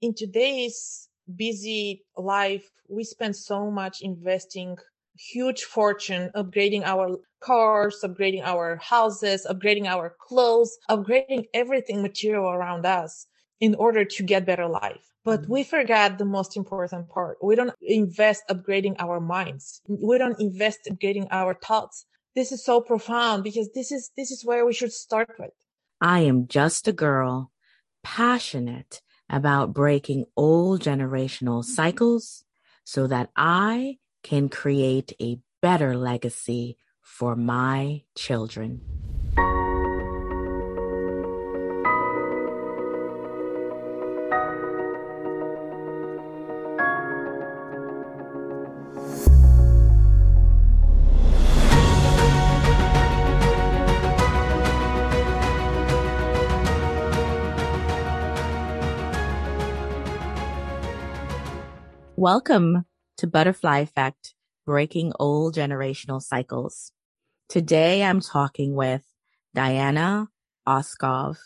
in today's busy life, we spend so much investing huge fortune upgrading our cars, upgrading our houses, upgrading our clothes, upgrading everything material around us in order to get better life. But mm-hmm. we forget the most important part. We don't invest upgrading our minds. We don't invest upgrading our thoughts. This is so profound because this is, this is where we should start with. I am just a girl passionate about breaking old generational cycles so that I can create a better legacy for my children. Welcome to Butterfly Effect, Breaking Old Generational Cycles. Today I'm talking with Diana Oskov.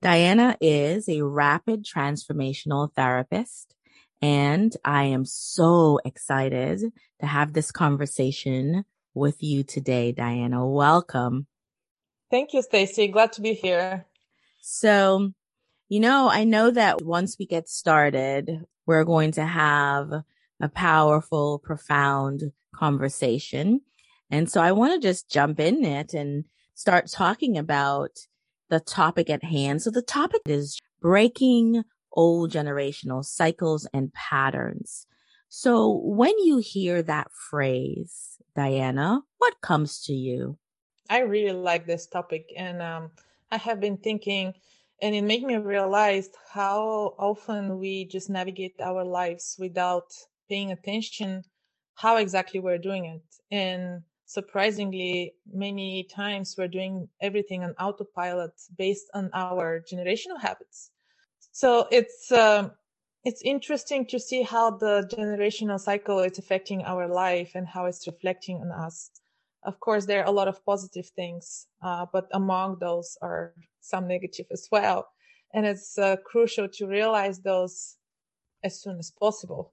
Diana is a rapid transformational therapist and I am so excited to have this conversation with you today, Diana. Welcome. Thank you, Stacy. Glad to be here. So, you know, I know that once we get started, we're going to have a powerful, profound conversation. And so I want to just jump in it and start talking about the topic at hand. So the topic is breaking old generational cycles and patterns. So when you hear that phrase, Diana, what comes to you? I really like this topic and um, I have been thinking and it made me realize how often we just navigate our lives without paying attention how exactly we're doing it. And surprisingly many times we're doing everything on autopilot based on our generational habits. So it's uh, it's interesting to see how the generational cycle is affecting our life and how it's reflecting on us of course, there are a lot of positive things, uh, but among those are some negative as well. And it's uh, crucial to realize those as soon as possible.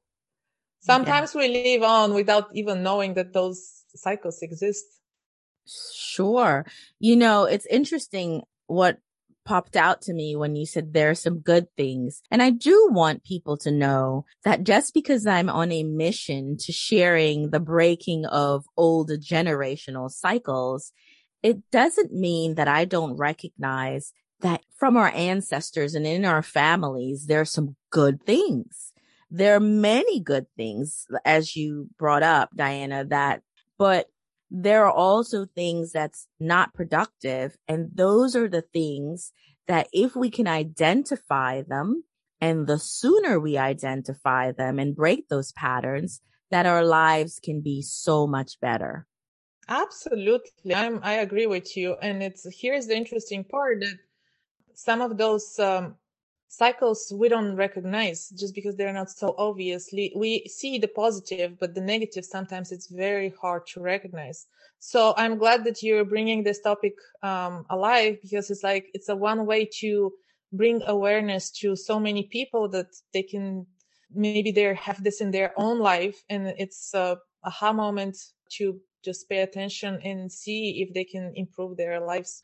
Sometimes yeah. we live on without even knowing that those cycles exist. Sure. You know, it's interesting what popped out to me when you said there are some good things. And I do want people to know that just because I'm on a mission to sharing the breaking of old generational cycles, it doesn't mean that I don't recognize that from our ancestors and in our families, there are some good things. There are many good things, as you brought up, Diana, that, but there are also things that's not productive. And those are the things that if we can identify them and the sooner we identify them and break those patterns, that our lives can be so much better. Absolutely. I'm, I agree with you. And it's, here's the interesting part that some of those um, cycles we don't recognize just because they're not so obviously we see the positive but the negative sometimes it's very hard to recognize. So i'm glad that you're bringing this topic um, alive because it's like it's a one way to bring awareness to so many people that they can maybe they have this in their own life and it's a aha moment to just pay attention and see if they can improve their lives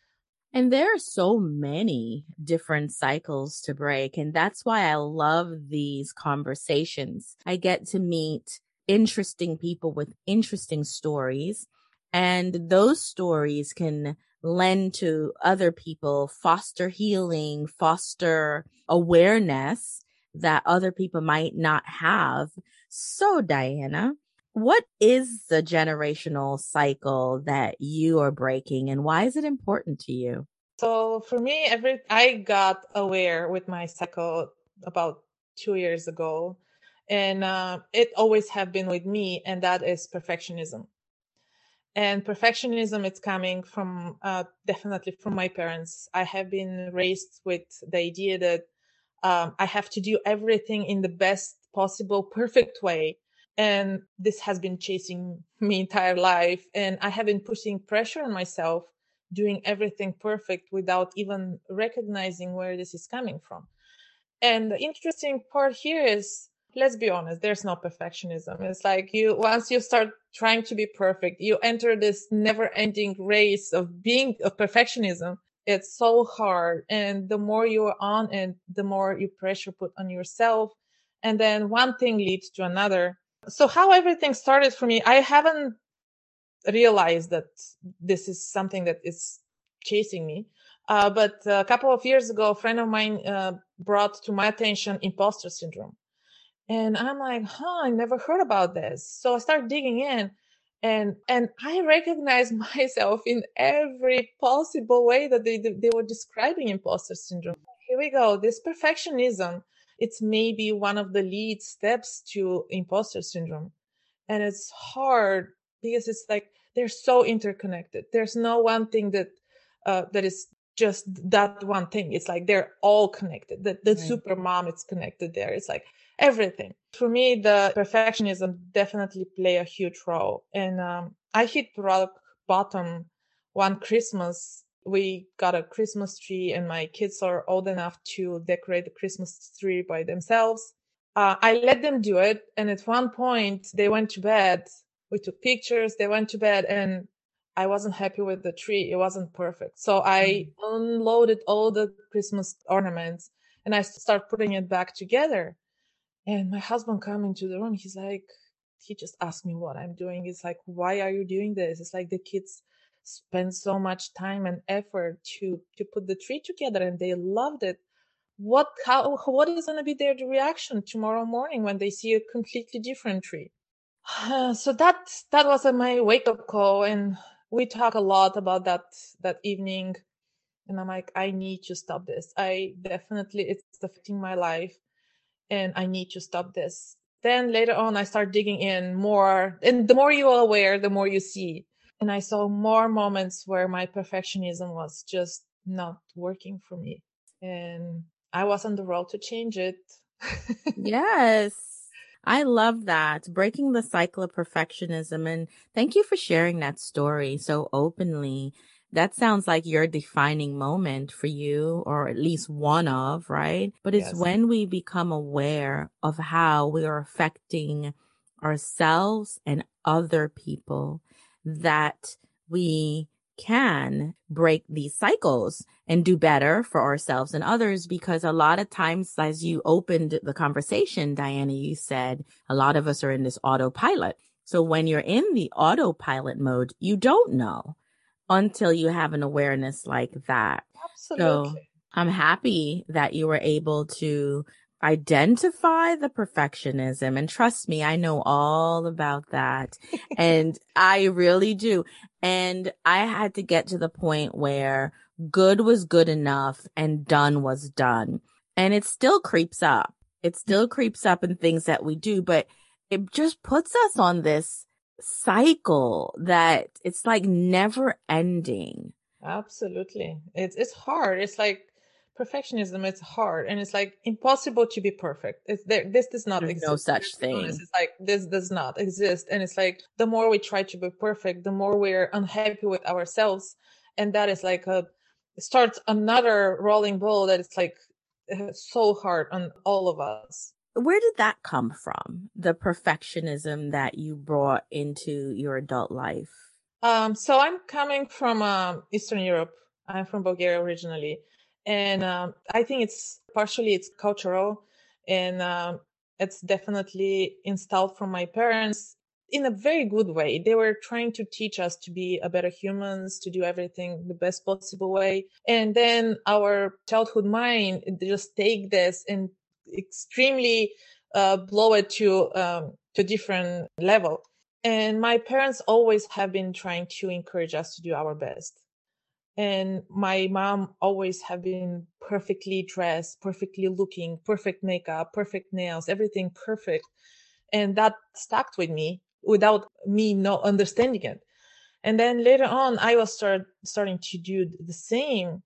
and there are so many different cycles to break. And that's why I love these conversations. I get to meet interesting people with interesting stories. And those stories can lend to other people, foster healing, foster awareness that other people might not have. So, Diana, what is the generational cycle that you are breaking and why is it important to you? So for me, every I got aware with my cycle about two years ago, and uh, it always have been with me, and that is perfectionism. And perfectionism, it's coming from uh, definitely from my parents. I have been raised with the idea that um, I have to do everything in the best possible, perfect way and this has been chasing me entire life. And I have been pushing pressure on myself, doing everything perfect without even recognizing where this is coming from. And the interesting part here is, let's be honest, there's no perfectionism. It's like you, once you start trying to be perfect, you enter this never ending race of being of perfectionism. It's so hard. And the more you're on it, the more you pressure put on yourself. And then one thing leads to another. So how everything started for me, I haven't realized that this is something that is chasing me. Uh, but a couple of years ago, a friend of mine uh, brought to my attention imposter syndrome. And I'm like, huh, I never heard about this. So I start digging in and, and I recognize myself in every possible way that they, they were describing imposter syndrome. Here we go. This perfectionism, it's maybe one of the lead steps to imposter syndrome. And it's hard because it's like, they're so interconnected. There's no one thing that, uh, that is just that one thing. It's like they're all connected. The, the right. super mom is connected there. It's like everything. For me, the perfectionism definitely play a huge role. And um, I hit rock bottom one Christmas. We got a Christmas tree and my kids are old enough to decorate the Christmas tree by themselves. Uh, I let them do it. And at one point they went to bed. We took pictures. They went to bed and I wasn't happy with the tree. It wasn't perfect. So I mm. unloaded all the Christmas ornaments and I start putting it back together. And my husband come into the room. He's like, he just asked me what I'm doing. It's like, why are you doing this? It's like the kids spend so much time and effort to, to put the tree together and they loved it. What, how, what is going to be their reaction tomorrow morning when they see a completely different tree? so that, that was my wake up call. And we talk a lot about that that evening and i'm like i need to stop this i definitely it's affecting my life and i need to stop this then later on i start digging in more and the more you're aware the more you see and i saw more moments where my perfectionism was just not working for me and i was on the road to change it yes I love that. Breaking the cycle of perfectionism. And thank you for sharing that story so openly. That sounds like your defining moment for you, or at least one of, right? But it's yes. when we become aware of how we are affecting ourselves and other people that we can break these cycles and do better for ourselves and others because a lot of times as you opened the conversation diana you said a lot of us are in this autopilot. So when you're in the autopilot mode you don't know until you have an awareness like that. Absolutely. So i'm happy that you were able to identify the perfectionism and trust me i know all about that. And i really do. And i had to get to the point where good was good enough and done was done. And it still creeps up. It still creeps up in things that we do but it just puts us on this cycle that it's like never ending. Absolutely. It's it's hard. It's like perfectionism it's hard and it's like impossible to be perfect. It's there this does not There's exist. no such thing. it's like this does not exist. And it's like the more we try to be perfect the more we're unhappy with ourselves. And that is like a starts another rolling ball that is like uh, so hard on all of us. Where did that come from? The perfectionism that you brought into your adult life? Um so i'm coming from um eastern europe. I'm from bulgaria originally and um, I think it's partially it's cultural, and um, it's definitely installed from my parents in a very good way. They were trying to teach us to be a better humans, to do everything the best possible way, and then our childhood mind just take this and extremely uh, blow it to um, to different level. And my parents always have been trying to encourage us to do our best and my mom always have been perfectly dressed perfectly looking perfect makeup perfect nails everything perfect. And that stuck with me without me not understanding it. And then later on i was start starting to do the same.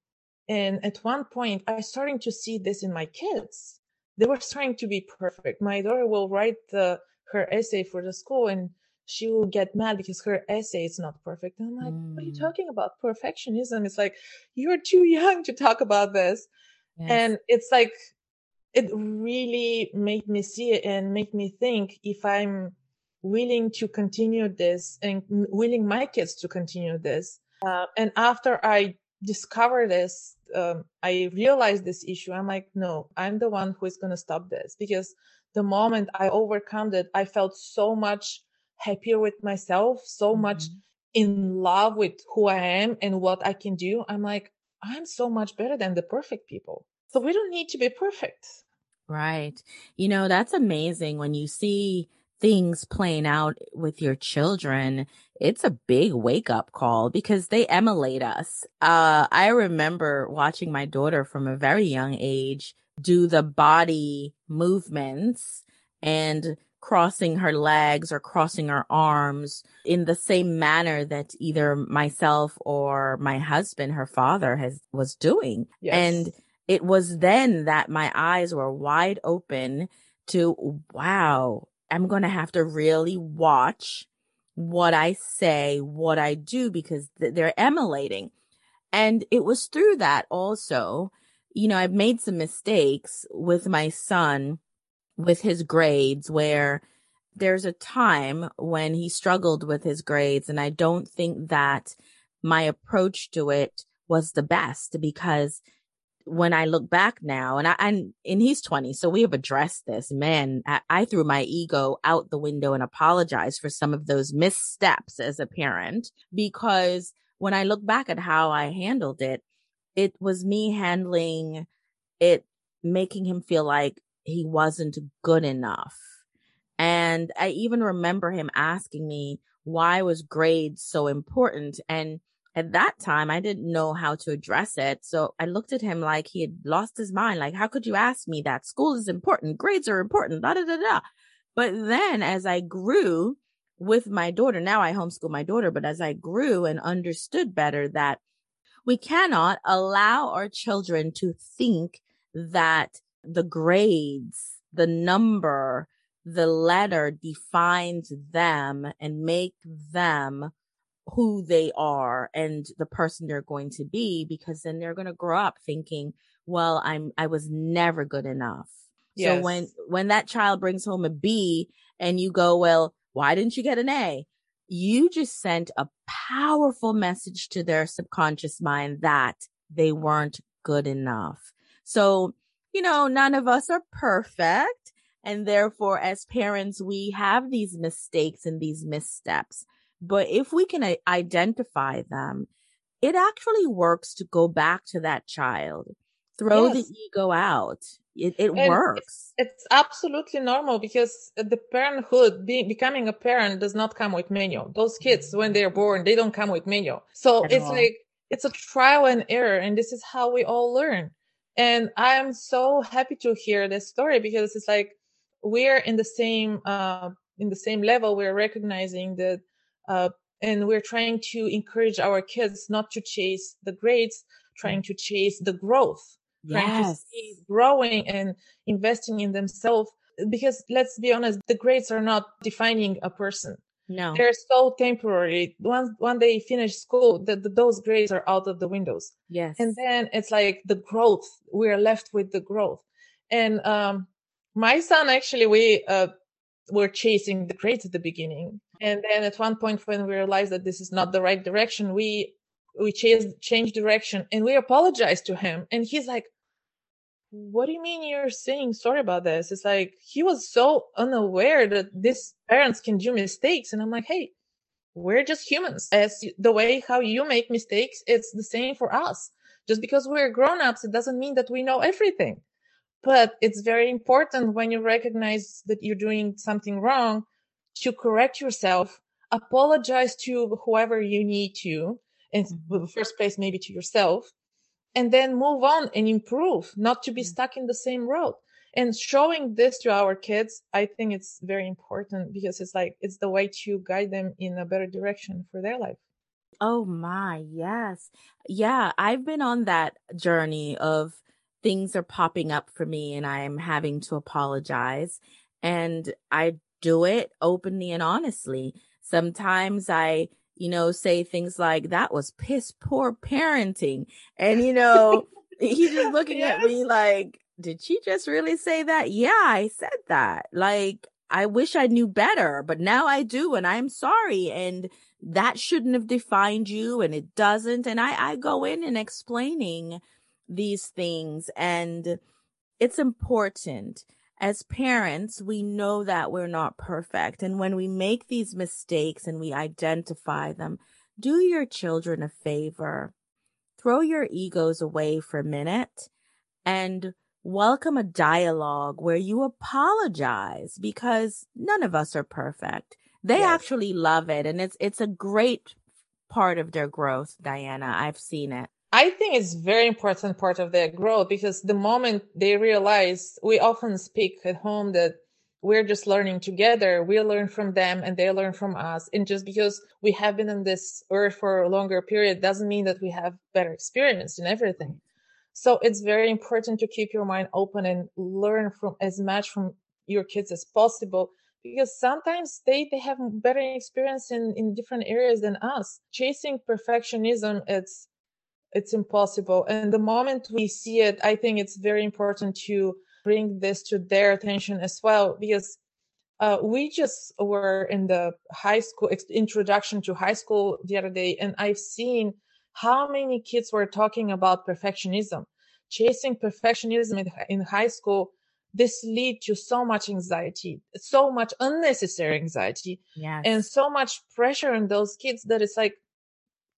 And at one point i starting to see this in my kids. They were trying to be perfect. My daughter will write the, her essay for the school and she will get mad because her essay is not perfect. And I'm like, mm. what are you mm. talking about? Perfectionism. It's like, you're too young to talk about this. Yes. And it's like, it really made me see it and make me think if I'm willing to continue this and willing my kids to continue this. Uh, and after I discovered this, um, I realized this issue. I'm like, no, I'm the one who is going to stop this because the moment I overcome it, I felt so much happier with myself, so mm-hmm. much in love with who I am and what I can do. I'm like, I'm so much better than the perfect people. So we don't need to be perfect. Right. You know, that's amazing when you see things playing out with your children. It's a big wake up call because they emulate us. Uh, I remember watching my daughter from a very young age do the body movements and crossing her legs or crossing her arms in the same manner that either myself or my husband, her father has was doing. Yes. And it was then that my eyes were wide open to, wow, I'm going to have to really watch what I say, what I do, because they're emulating. And it was through that also, you know, I've made some mistakes with my son with his grades where there's a time when he struggled with his grades. And I don't think that my approach to it was the best because when I look back now, and I and, and he's 20, so we have addressed this. Man, I, I threw my ego out the window and apologized for some of those missteps as a parent because when I look back at how I handled it, it was me handling it, making him feel like he wasn't good enough. And I even remember him asking me why was grades so important and at that time, I didn't know how to address it. So I looked at him like he had lost his mind. Like, how could you ask me that? School is important. Grades are important. Da, da, da, da. But then as I grew with my daughter, now I homeschool my daughter, but as I grew and understood better that we cannot allow our children to think that the grades, the number, the letter defines them and make them who they are and the person they're going to be because then they're going to grow up thinking well i'm i was never good enough. Yes. so when when that child brings home a b and you go well why didn't you get an a? You just sent a powerful message to their subconscious mind that they weren't good enough. So you know none of us are perfect and therefore as parents we have these mistakes and these missteps but if we can uh, identify them, it actually works to go back to that child, throw yes. the ego out. It, it works. It's, it's, absolutely normal because the parenthood, being, becoming a parent does not come with manual. Those kids, when they're born, they don't come with manual. So At it's all. like, it's a trial and error. And this is how we all learn. And I am so happy to hear this story because it's like, we're in the same, uh, in the same level. We're recognizing that uh, and we're trying to encourage our kids not to chase the grades, trying to chase the growth, yes. trying to see growing and investing in themselves. Because let's be honest, the grades are not defining a person. No, they're so temporary. Once when they finish school, the, the, those grades are out of the windows. Yes, and then it's like the growth. We're left with the growth. And um, my son actually, we uh, were chasing the grades at the beginning. And then at one point when we realized that this is not the right direction, we, we changed, changed direction and we apologized to him. And he's like, what do you mean you're saying sorry about this? It's like, he was so unaware that these parents can do mistakes. And I'm like, Hey, we're just humans. As the way how you make mistakes, it's the same for us. Just because we're grown ups, it doesn't mean that we know everything. But it's very important when you recognize that you're doing something wrong to correct yourself, apologize to whoever you need to, in the mm-hmm. first place, maybe to yourself, and then move on and improve, not to be stuck in the same road. And showing this to our kids, I think it's very important because it's like, it's the way to guide them in a better direction for their life. Oh my, yes. Yeah, I've been on that journey of things are popping up for me and I'm having to apologize. And I do it openly and honestly. Sometimes I, you know, say things like, that was piss poor parenting. And, you know, he's just looking yes. at me like, did she just really say that? Yeah, I said that. Like, I wish I knew better, but now I do, and I'm sorry. And that shouldn't have defined you, and it doesn't. And I, I go in and explaining these things, and it's important. As parents, we know that we're not perfect. And when we make these mistakes and we identify them, do your children a favor. Throw your egos away for a minute and welcome a dialogue where you apologize because none of us are perfect. They yes. actually love it and it's it's a great part of their growth, Diana. I've seen it. I think it's very important part of their growth because the moment they realize we often speak at home that we're just learning together. We learn from them and they learn from us. And just because we have been on this earth for a longer period doesn't mean that we have better experience in everything. So it's very important to keep your mind open and learn from as much from your kids as possible because sometimes they, they have better experience in, in different areas than us. Chasing perfectionism, it's, it's impossible. And the moment we see it, I think it's very important to bring this to their attention as well because uh, we just were in the high school introduction to high school the other day and i've seen how many kids were talking about perfectionism, chasing perfectionism in, in high school. This lead to so much anxiety, so much unnecessary anxiety, yes. and so much pressure on those kids that it's like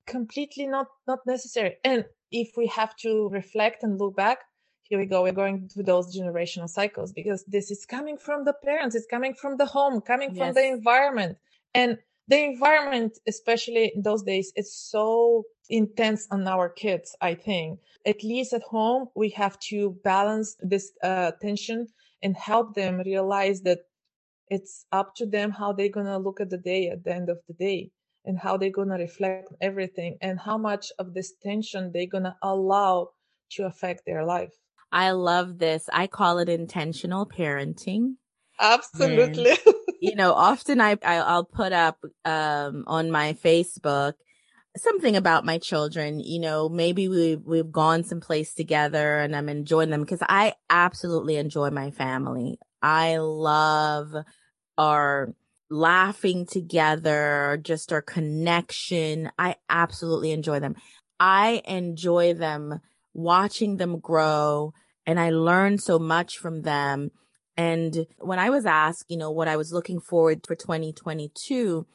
completely not not necessary. And if we have to reflect and look back, here we go. We're going through those generational cycles because this is coming from the parents, it's coming from the home, coming yes. from the environment. And the environment, especially in those days, it's so intense on our kids, I think. At least at home, we have to balance this uh, tension and help them realize that it's up to them how they're going to look at the day at the end of the day and how they're going to reflect everything and how much of this tension they're going to allow to affect their life. I love this. I call it intentional parenting. Absolutely. And you know, often I, I will put up um on my Facebook something about my children. You know, maybe we we've gone someplace together and I'm enjoying them because I absolutely enjoy my family. I love our laughing together, just our connection. I absolutely enjoy them. I enjoy them watching them grow and I learn so much from them and when I was asked, you know, what I was looking forward for 2022,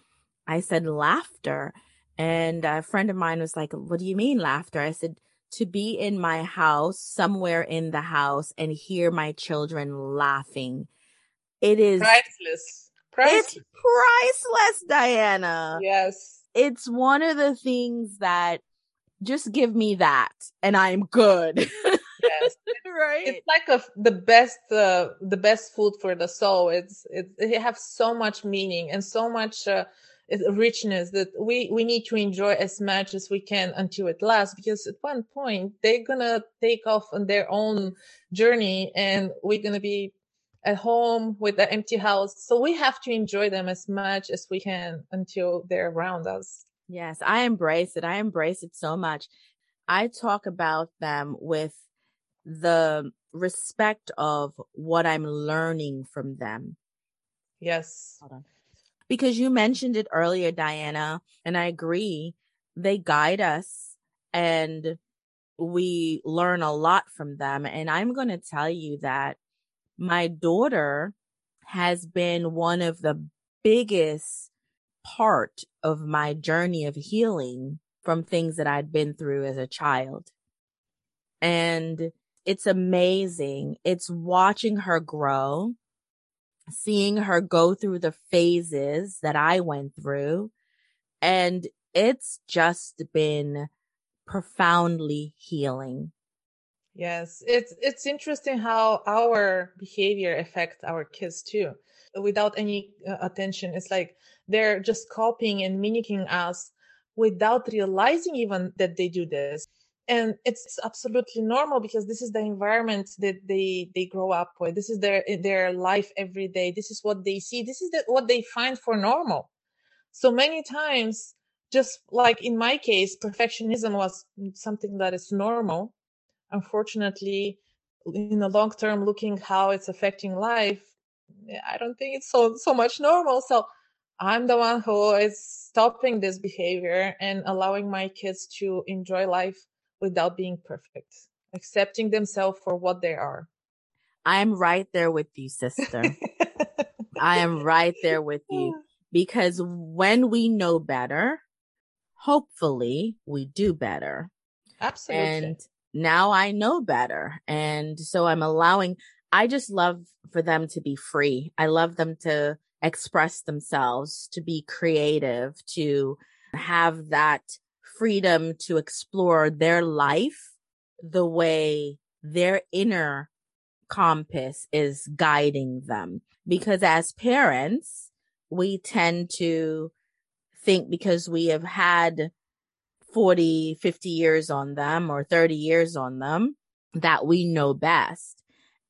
I said laughter. And a friend of mine was like, what do you mean laughter? I said, to be in my house, somewhere in the house and hear my children laughing. It is priceless. Priceless. It's priceless, Diana. Yes. It's one of the things that just give me that and I'm good. yes right it's like a, the best uh, the best food for the soul it's it, it has so much meaning and so much uh, richness that we we need to enjoy as much as we can until it lasts because at one point they're gonna take off on their own journey and we're gonna be at home with the empty house so we have to enjoy them as much as we can until they're around us yes i embrace it i embrace it so much i talk about them with the respect of what I'm learning from them. Yes. Because you mentioned it earlier, Diana, and I agree. They guide us and we learn a lot from them. And I'm going to tell you that my daughter has been one of the biggest part of my journey of healing from things that I'd been through as a child. And it's amazing. It's watching her grow, seeing her go through the phases that I went through. And it's just been profoundly healing. Yes, it's it's interesting how our behavior affects our kids too. Without any uh, attention, it's like they're just copying and mimicking us without realizing even that they do this. And it's absolutely normal because this is the environment that they they grow up with. This is their their life every day. This is what they see. This is the, what they find for normal. So many times just like in my case perfectionism was something that is normal unfortunately in the long term looking how it's affecting life i don't think it's so so much normal. So i'm the one who is stopping this behavior and allowing my kids to enjoy life without being perfect accepting themselves for what they are. I'm right there with you sister. I am right there with you. Because when we know better hopefully we do better. Absolutely. And now I know better. And so I'm allowing, I just love for them to be free. I love them to express themselves, to be creative, to have that freedom to explore their life the way their inner compass is guiding them. Because as parents, we tend to think because we have had 40, 50 years on them or 30 years on them that we know best.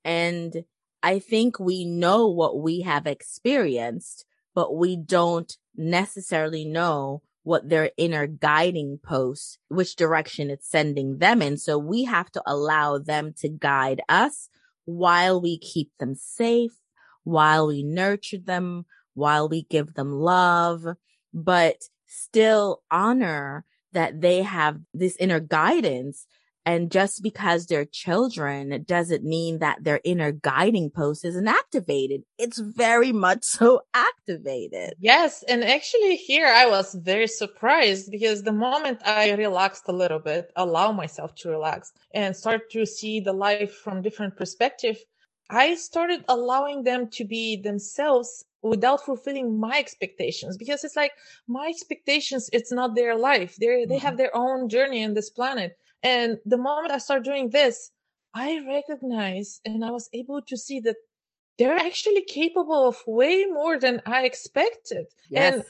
And I think we know what we have experienced, but we don't necessarily know what their inner guiding post, which direction it's sending them in. So we have to allow them to guide us while we keep them safe, while we nurture them, while we give them love, but still honor that they have this inner guidance. And just because they're children doesn't mean that their inner guiding post isn't activated. It's very much so activated. Yes. And actually here I was very surprised because the moment I relaxed a little bit, allow myself to relax and start to see the life from different perspective, I started allowing them to be themselves without fulfilling my expectations because it's like my expectations it's not their life they mm-hmm. they have mm-hmm. their own journey in this planet and the moment i start doing this i recognize and i was able to see that they're actually capable of way more than i expected yes. and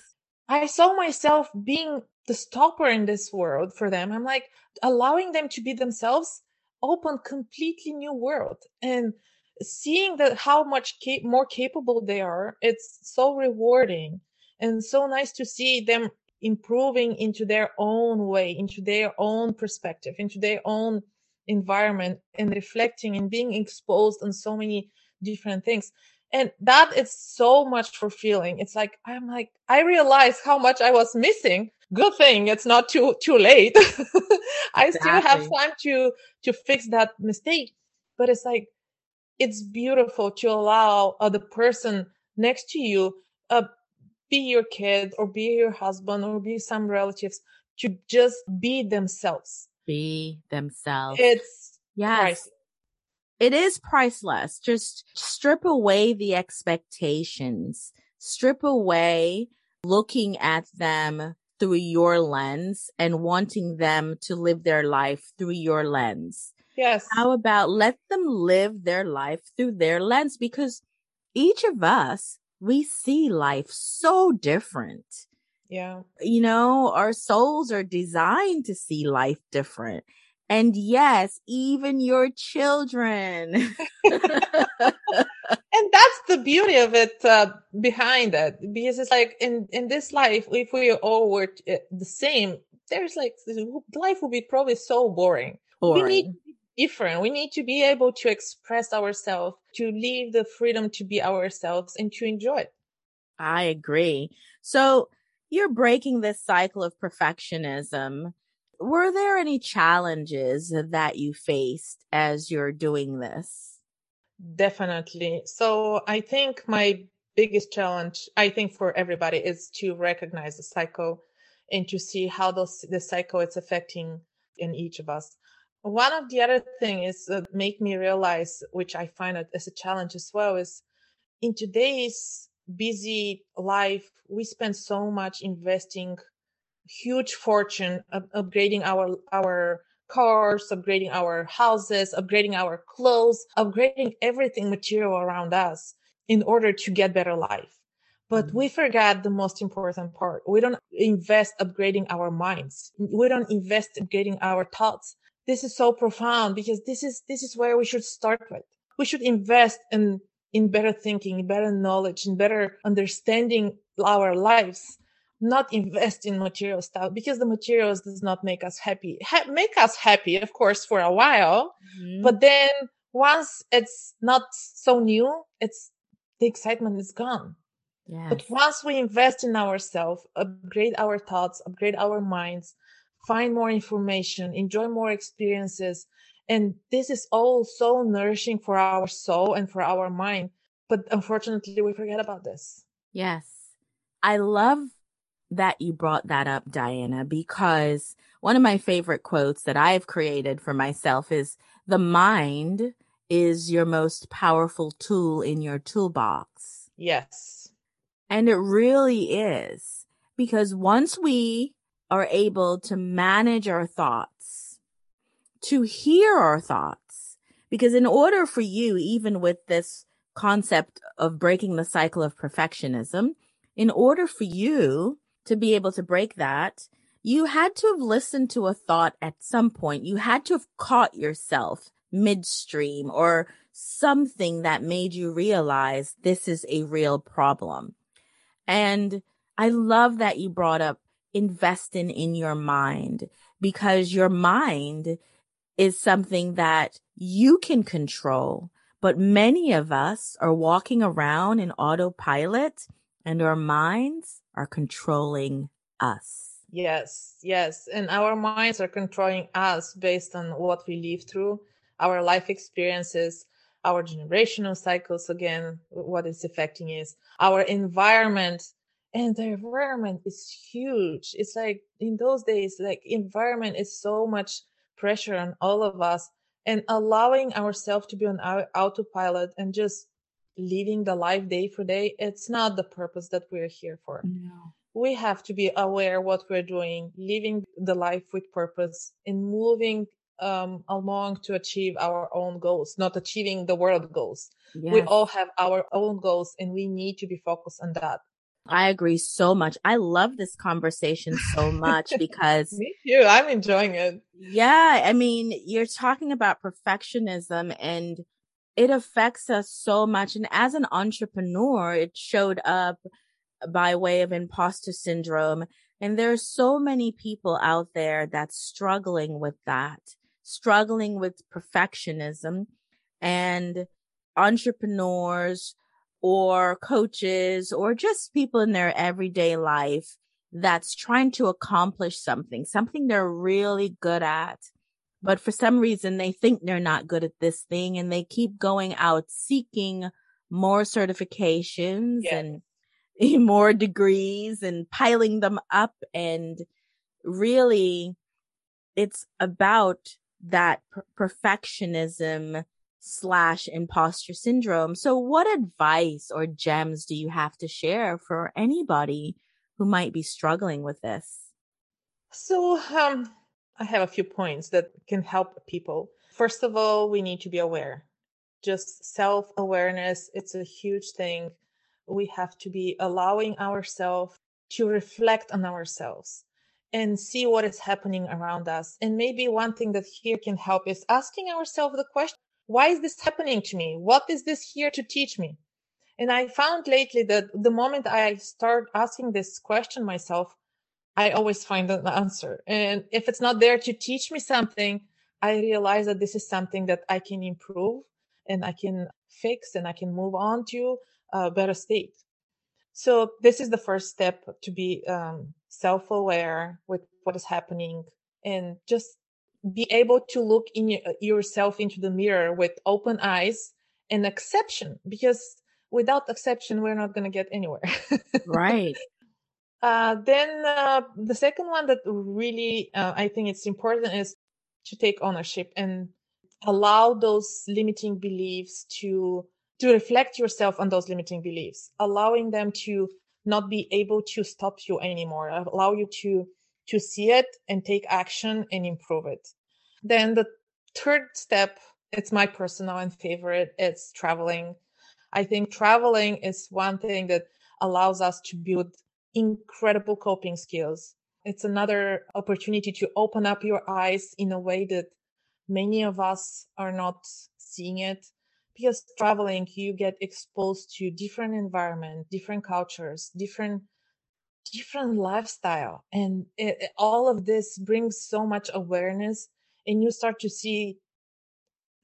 i saw myself being the stopper in this world for them i'm like allowing them to be themselves open completely new world and seeing that how much cap- more capable they are it's so rewarding and so nice to see them improving into their own way into their own perspective into their own environment and reflecting and being exposed on so many different things. And that is so much fulfilling. It's like i'm like i realize how much i was missing. Good thing it's not too too late. I exactly. still have time to to fix that mistake. But it's like it's beautiful to allow uh, the person next to you, uh, be your kid or be your husband or be some relatives, to just be themselves. Be themselves. It's yes. Priceless. It is priceless. Just strip away the expectations. Strip away looking at them through your lens and wanting them to live their life through your lens. Yes. How about let them live their life through their lens? Because each of us, we see life so different. Yeah. You know, our souls are designed to see life different. And yes, even your children. and that's the beauty of it uh, behind it because it's like in in this life if we all were t- uh, the same there's like life would be probably so boring, boring. we need different. We need to be able to express ourselves, to leave the freedom to be ourselves and to enjoy it. I agree. So you're breaking this cycle of perfectionism. Were there any challenges that you faced as you're doing this? Definitely. So I think my biggest challenge, I think for everybody is to recognize the cycle and to see how those, the cycle is affecting in each of us. One of the other thing is uh, make me realize, which I find it as a challenge as well, is in today's busy life, we spend so much investing huge fortune up- upgrading our our cars, upgrading our houses, upgrading our clothes, upgrading everything material around us in order to get better life. But mm-hmm. we forget the most important part. We don't invest upgrading our minds. We don't invest upgrading our thoughts this is so profound because this is this is where we should start with we should invest in in better thinking better knowledge and better understanding our lives not invest in material stuff because the materials does not make us happy ha- make us happy of course for a while mm-hmm. but then once it's not so new, it's the excitement is gone. Yes. But once we invest in ourselves, upgrade our thoughts, upgrade our minds, find more information, enjoy more experiences, and this is all so nourishing for our soul and for our mind. But unfortunately, we forget about this. Yes. I love that you brought that up, Diana, because one of my favorite quotes that I've created for myself is the mind is your most powerful tool in your toolbox. Yes. And it really is because once we are able to manage our thoughts, to hear our thoughts, because in order for you, even with this concept of breaking the cycle of perfectionism, in order for you to be able to break that, you had to have listened to a thought at some point. You had to have caught yourself midstream or something that made you realize this is a real problem. And I love that you brought up investing in your mind because your mind is something that you can control. But many of us are walking around in autopilot and our minds are controlling us. Yes, yes. And our minds are controlling us based on what we live through, our life experiences, our generational cycles again, what is affecting is our environment. And the environment is huge. It's like in those days, like environment is so much pressure on all of us and allowing ourselves to be on our autopilot and just living the life day for day. It's not the purpose that we're here for. No we have to be aware what we're doing, living the life with purpose and moving um, along to achieve our own goals, not achieving the world goals. Yes. We all have our own goals and we need to be focused on that. I agree so much. I love this conversation so much because me too. I'm enjoying it. Yeah. I mean, you're talking about perfectionism and it affects us so much. And as an entrepreneur, it showed up by way of imposter syndrome. And there's so many people out there that's struggling with that, struggling with perfectionism and entrepreneurs or coaches or just people in their everyday life that's trying to accomplish something, something they're really good at. But for some reason, they think they're not good at this thing and they keep going out seeking more certifications yes. and more degrees and piling them up. And really, it's about that perfectionism slash imposter syndrome. So what advice or gems do you have to share for anybody who might be struggling with this? So, um, I have a few points that can help people. First of all, we need to be aware. Just self awareness. It's a huge thing we have to be allowing ourselves to reflect on ourselves and see what is happening around us. And maybe one thing that here can help is asking ourselves the question, why is this happening to me? What is this here to teach me? And I found lately that the moment I start asking this question myself, I always find an answer. And if it's not there to teach me something, I realize that this is something that I can improve and I can fix and I can move on to a better state. So this is the first step to be um, self-aware with what is happening and just be able to look in yourself into the mirror with open eyes and exception because without exception we're not going to get anywhere. Right. Uh, then uh, the second one that really uh, i think it's important is to take ownership and allow those limiting beliefs to to reflect yourself on those limiting beliefs, allowing them to not be able to stop you anymore, allow you to, to see it and take action and improve it. Then the third step, it's my personal and favorite, it's traveling. I think traveling is one thing that allows us to build incredible coping skills. It's another opportunity to open up your eyes in a way that many of us are not seeing it because traveling you get exposed to different environment different cultures different different lifestyle and it, it, all of this brings so much awareness and you start to see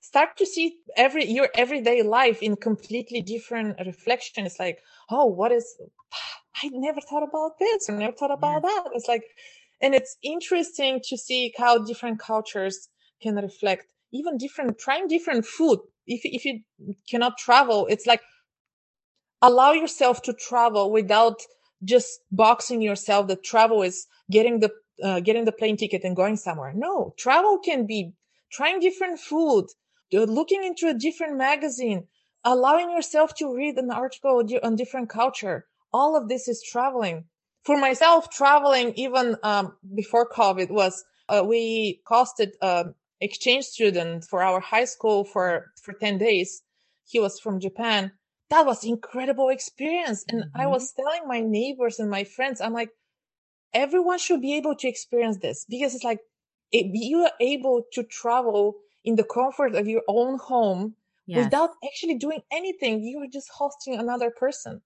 start to see every your everyday life in completely different reflection. It's like, oh, what is I never thought about this or never thought about yeah. that. It's like and it's interesting to see how different cultures can reflect even different trying different food. If if you cannot travel, it's like allow yourself to travel without just boxing yourself that travel is getting the uh, getting the plane ticket and going somewhere. No, travel can be trying different food, looking into a different magazine, allowing yourself to read an article on different culture. All of this is traveling. For myself, traveling even um, before COVID was uh, we costed an exchange student for our high school for for 10 days. He was from Japan. That was incredible experience. And mm-hmm. I was telling my neighbors and my friends, I'm like, everyone should be able to experience this because it's like it, you are able to travel in the comfort of your own home yes. without actually doing anything. You are just hosting another person.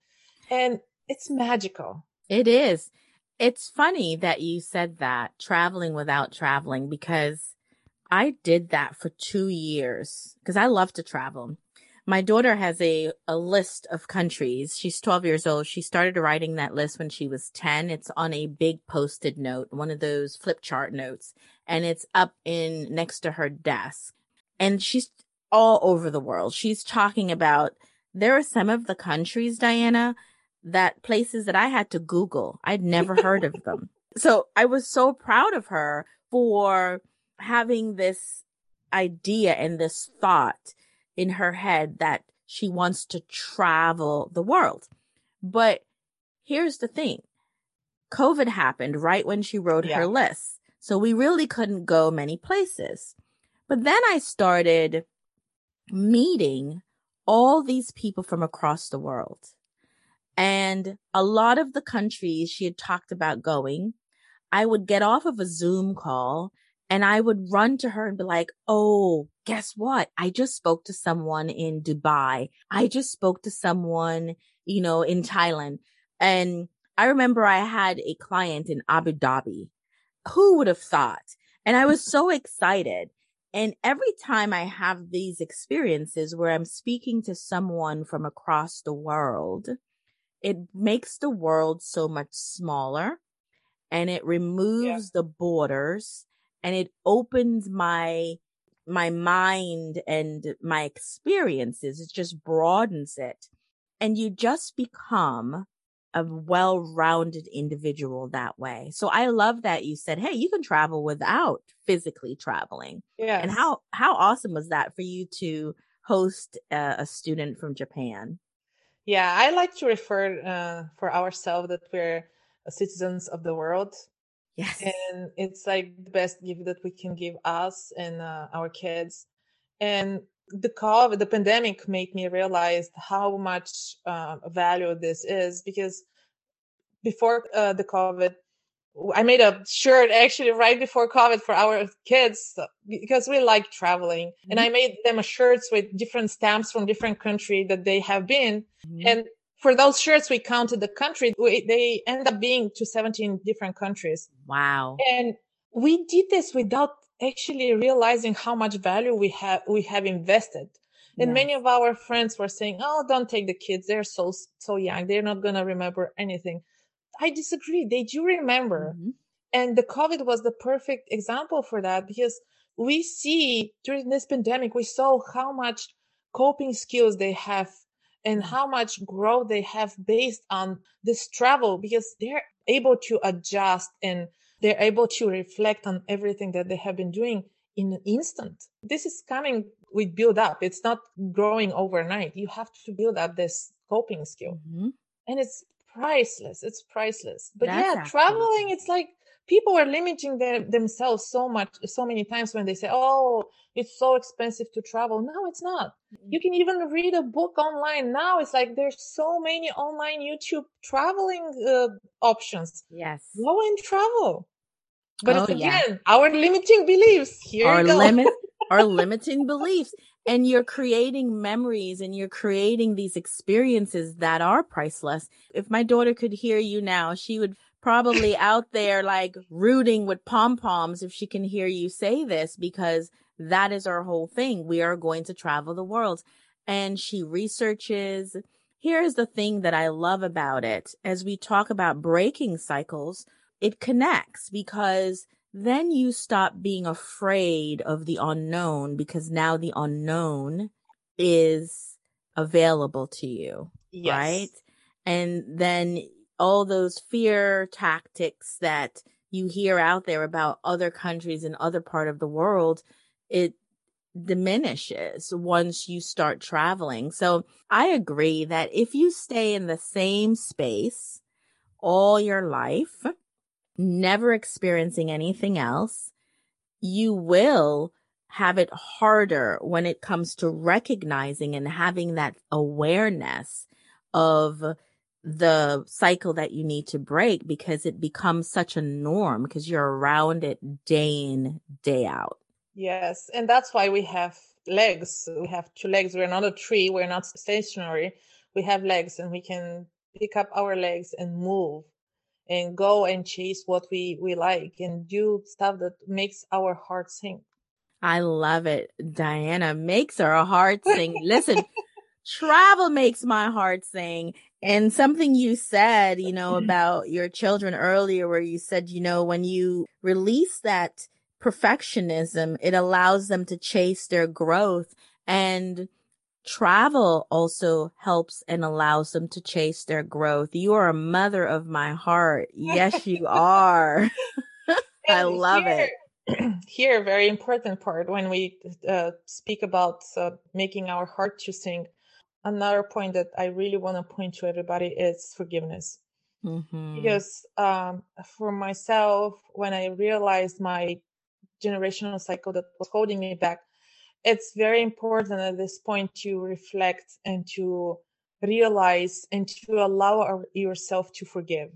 And it's magical. It is. It's funny that you said that traveling without traveling because I did that for two years because I love to travel my daughter has a, a list of countries. She's 12 years old. She started writing that list when she was 10. It's on a big posted note, one of those flip chart notes, and it's up in next to her desk. And she's all over the world. She's talking about there are some of the countries, Diana, that places that I had to Google. I'd never heard of them. So I was so proud of her for having this idea and this thought in her head that she wants to travel the world. But here's the thing. COVID happened right when she wrote yeah. her list. So we really couldn't go many places. But then I started meeting all these people from across the world. And a lot of the countries she had talked about going, I would get off of a Zoom call and I would run to her and be like, Oh, guess what? I just spoke to someone in Dubai. I just spoke to someone, you know, in Thailand. And I remember I had a client in Abu Dhabi. Who would have thought? And I was so excited. And every time I have these experiences where I'm speaking to someone from across the world, it makes the world so much smaller and it removes yeah. the borders and it opens my my mind and my experiences it just broadens it. And you just become a well-rounded individual that way. So i love that you said hey you can travel without physically traveling. Yeah. And how how awesome was that for you to host a, a student from japan? Yeah i like to refer uh, for ourselves that we're citizens of the world Yes. And it's like the best gift that we can give us and uh, our kids. And the COVID, the pandemic made me realize how much uh, value this is because before uh, the COVID, I made a shirt actually right before COVID for our kids because we like traveling. Mm-hmm. And I made them a shirts with different stamps from different country that they have been. Mm-hmm. And for those shirts, we counted the country. We, they end up being to 17 different countries. Wow. And we did this without actually realizing how much value we have, we have invested. And many of our friends were saying, Oh, don't take the kids. They're so, so young. They're not going to remember anything. I disagree. They do remember. Mm-hmm. And the COVID was the perfect example for that because we see during this pandemic, we saw how much coping skills they have and how much growth they have based on this travel because they're able to adjust and they're able to reflect on everything that they have been doing in an instant. This is coming with build up. It's not growing overnight. You have to build up this coping skill. Mm-hmm. And it's priceless. It's priceless. But That's yeah, traveling, it's like people are limiting their, themselves so much, so many times when they say, Oh, it's so expensive to travel. No, it's not. You can even read a book online. Now it's like there's so many online YouTube traveling uh, options. Yes. Go and travel. But oh, again, yeah. our limiting beliefs. Here our limit, our limiting beliefs. And you're creating memories and you're creating these experiences that are priceless. If my daughter could hear you now, she would probably out there like rooting with pom poms if she can hear you say this because that is our whole thing. We are going to travel the world. And she researches. Here's the thing that I love about it. As we talk about breaking cycles, it connects because then you stop being afraid of the unknown because now the unknown is available to you. Yes. Right. And then all those fear tactics that you hear out there about other countries and other part of the world, it diminishes once you start traveling. So I agree that if you stay in the same space all your life, never experiencing anything else, you will have it harder when it comes to recognizing and having that awareness of the cycle that you need to break because it becomes such a norm because you're around it day in, day out. Yes. And that's why we have legs. We have two legs. We're not a tree. We're not stationary. We have legs and we can pick up our legs and move and go and chase what we, we like and do stuff that makes our heart sing. I love it. Diana makes her heart sing. Listen, travel makes my heart sing. And something you said, you know, about your children earlier, where you said, you know, when you release that perfectionism, it allows them to chase their growth and travel also helps and allows them to chase their growth. You are a mother of my heart. Yes, you are. I love here, it. Here, very important part when we uh, speak about uh, making our heart to sing another point that I really want to point to everybody is forgiveness. Mm-hmm. Because um, for myself, when I realized my generational cycle that was holding me back, it's very important at this point to reflect and to realize and to allow our, yourself to forgive.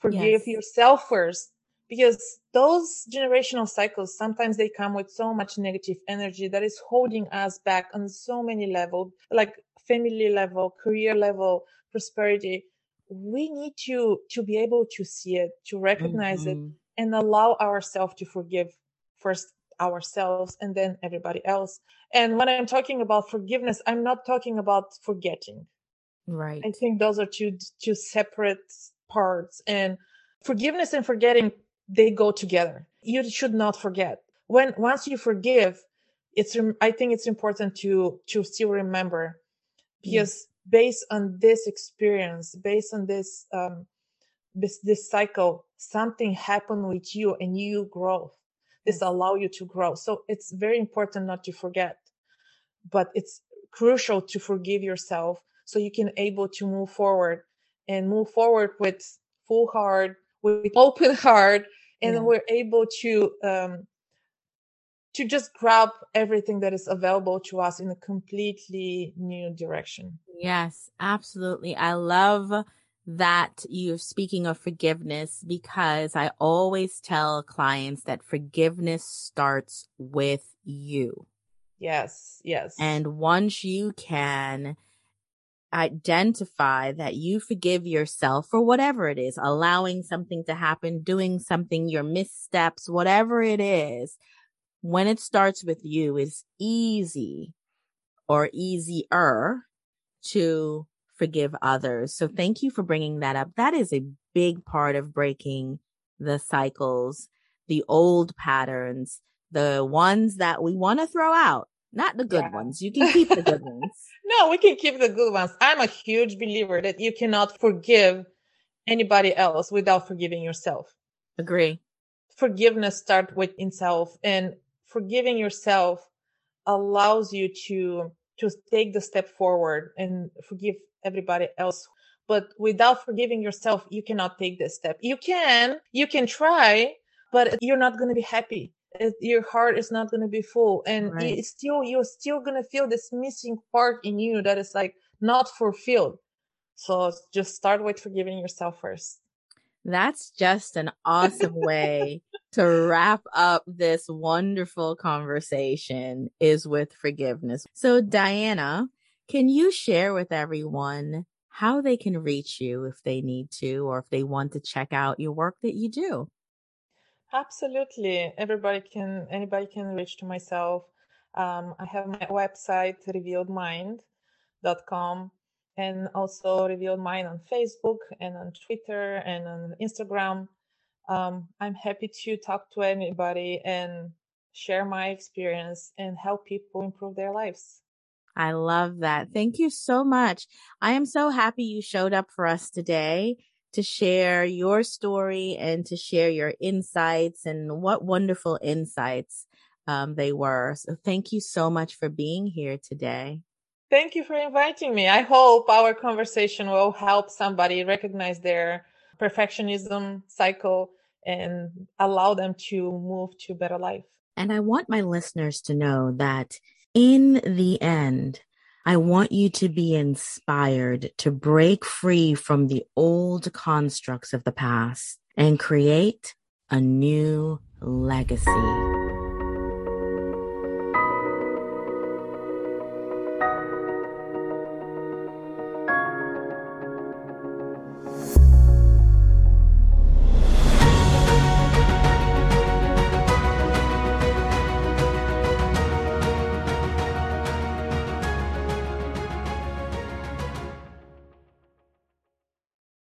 Forgive yes. yourself first because those generational cycles sometimes they come with so much negative energy that is holding us back on so many levels like family level, career level, prosperity, we need to to be able to see it, to recognize mm-hmm. it, and allow ourselves to forgive first ourselves and then everybody else. And when I'm talking about forgiveness, I'm not talking about forgetting. Right. I think those are two two separate parts. And forgiveness and forgetting they go together. You should not forget. When once you forgive, it's I think it's important to to still remember because based on this experience based on this um this this cycle something happened with you and you grow. This allow you to grow. So it's very important not to forget but it's crucial to forgive yourself so you can able to move forward and move forward with full heart with open heart and yeah. we're able to um, to just grab everything that is available to us in a completely new direction. Yes, absolutely. I love that you're speaking of forgiveness because I always tell clients that forgiveness starts with you. Yes, yes. And once you can identify that you forgive yourself for whatever it is, allowing something to happen, doing something, your missteps, whatever it is, when it starts with you is easy or easier to forgive others. So thank you for bringing that up. That is a big part of breaking the cycles, the old patterns, the ones that we want to throw out, not the good yeah. ones. You can keep the good ones. no, we can keep the good ones. I'm a huge believer that you cannot forgive anybody else without forgiving yourself. Agree. Forgiveness starts with self and forgiving yourself allows you to to take the step forward and forgive everybody else. But without forgiving yourself you cannot take this step. You can you can try but you're not going to be happy. Your heart is not going to be full. And right. it's still you're still going to feel this missing part in you that is like not fulfilled. So just start with forgiving yourself first that's just an awesome way to wrap up this wonderful conversation is with forgiveness. So Diana, can you share with everyone how they can reach you if they need to or if they want to check out your work that you do? Absolutely. Everybody can anybody can reach to myself. Um, I have my website, revealedmind.com, and also Revealed Mind on Facebook and on Twitter and on Instagram. Um, I'm happy to talk to anybody and share my experience and help people improve their lives. I love that. Thank you so much. I am so happy you showed up for us today to share your story and to share your insights and what wonderful insights um, they were. So thank you so much for being here today. Thank you for inviting me. I hope our conversation will help somebody recognize their perfectionism cycle and allow them to move to better life. And I want my listeners to know that in the end, I want you to be inspired to break free from the old constructs of the past and create a new legacy.